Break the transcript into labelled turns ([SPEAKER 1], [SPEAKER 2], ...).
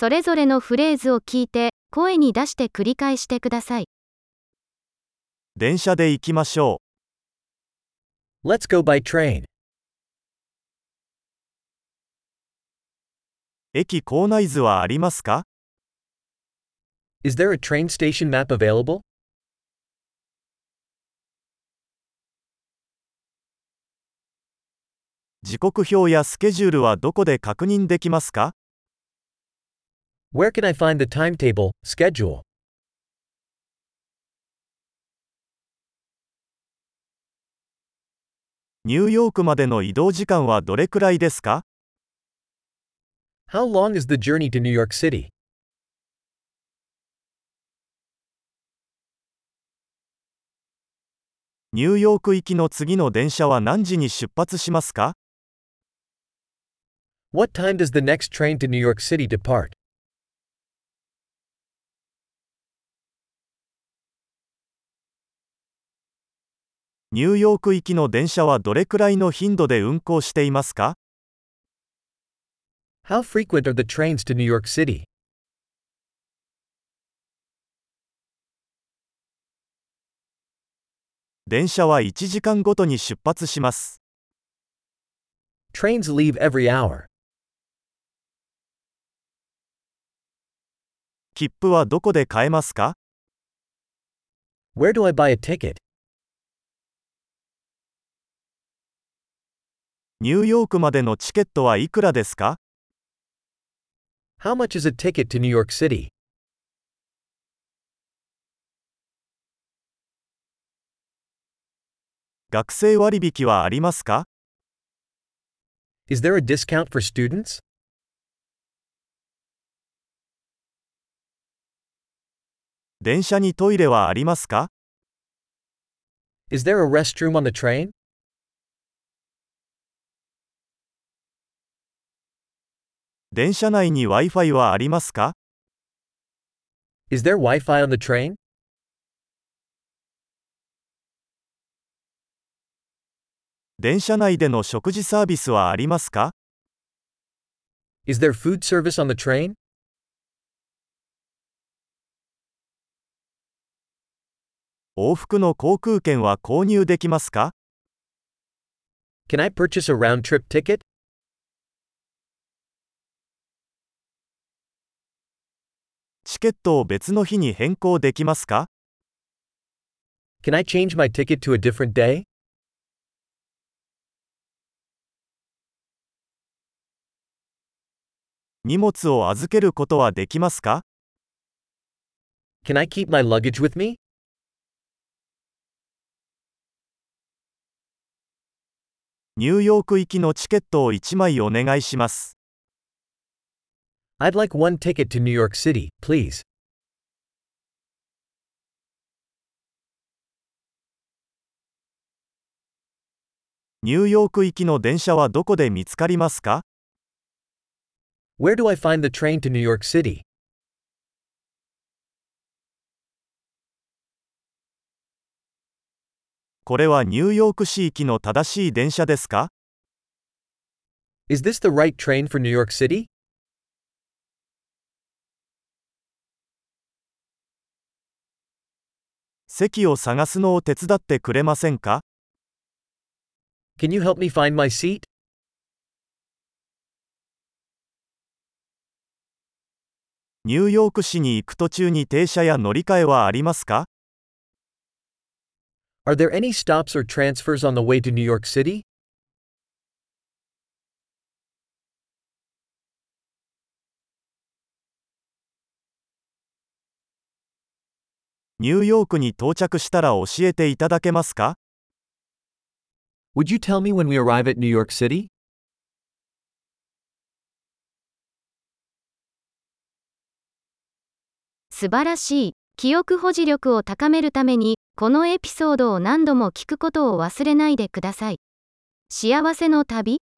[SPEAKER 1] それぞれのフレーズを聞いて、声に出して繰り返してください。
[SPEAKER 2] 電車で行きましょ
[SPEAKER 3] Let's go by train.
[SPEAKER 2] う。駅構内図はありますか
[SPEAKER 3] ？Is there a train station map available?
[SPEAKER 2] 時刻表やスケジュールはどこで確認できますか？
[SPEAKER 3] Where can I find the timetable, schedule?
[SPEAKER 2] ニューヨークまでの移動時間はどれくらいですか
[SPEAKER 3] How long is the journey to New York City?
[SPEAKER 2] ニューヨーク行きの次の電車は何時に出発しますか
[SPEAKER 3] What time does the next train to New York City depart?
[SPEAKER 2] ニューヨーク行きの電車はどれくらいの頻度で運行していますか
[SPEAKER 3] How frequent are the trains to New York City?
[SPEAKER 2] 電車は1時間ごとに出発します。
[SPEAKER 3] Trains leave every hour.
[SPEAKER 2] 切符はどこで買えますか
[SPEAKER 3] Where do I buy a ticket?
[SPEAKER 2] ニューヨークまでのチケットはいくらですか
[SPEAKER 3] How much is a ticket to New York City?
[SPEAKER 2] 学生割引はありますか
[SPEAKER 3] Is there a discount for students?
[SPEAKER 2] 電車にトイレはありますか
[SPEAKER 3] Is there a restroom on the train?
[SPEAKER 2] 電車内に Wi-Fi はありますか
[SPEAKER 3] Is there Wi Fi on the train?
[SPEAKER 2] 電車内での食事サービスはありますか
[SPEAKER 3] Is there food service on the train?
[SPEAKER 2] 往復の航空券は購入できますか
[SPEAKER 3] Can I purchase a round trip ticket?
[SPEAKER 2] チケットを別の日に変更できますか
[SPEAKER 3] Can I change my ticket to a different day?
[SPEAKER 2] 荷物を預けることはできますか
[SPEAKER 3] Can I keep my luggage with me?
[SPEAKER 2] ニューヨーク行きのチケットを1枚お願いします。
[SPEAKER 3] I'd like one ticket to New York City, please.
[SPEAKER 2] ニューヨーク行きの電車はどこで見つかりますか
[SPEAKER 3] Where do I find the train to New York City?
[SPEAKER 2] これはニューヨーク市行きの正しい電車ですか
[SPEAKER 3] Is this the right train for New York City?
[SPEAKER 2] 席を探すのを手伝ってくれませんか
[SPEAKER 3] Can you help me find my seat?
[SPEAKER 2] ニューヨーク市に行く途中に停車や乗り換えはありますか
[SPEAKER 3] Are there any stops or transfers on the way to New York City?
[SPEAKER 2] ニューヨークに到着したら教えていただけますか
[SPEAKER 3] ？Would you tell me when we arrive at New York City?
[SPEAKER 1] 素晴らしい。記憶保持力を高めるために、このエピソードを何度も聞くことを忘れないでください。幸せの旅？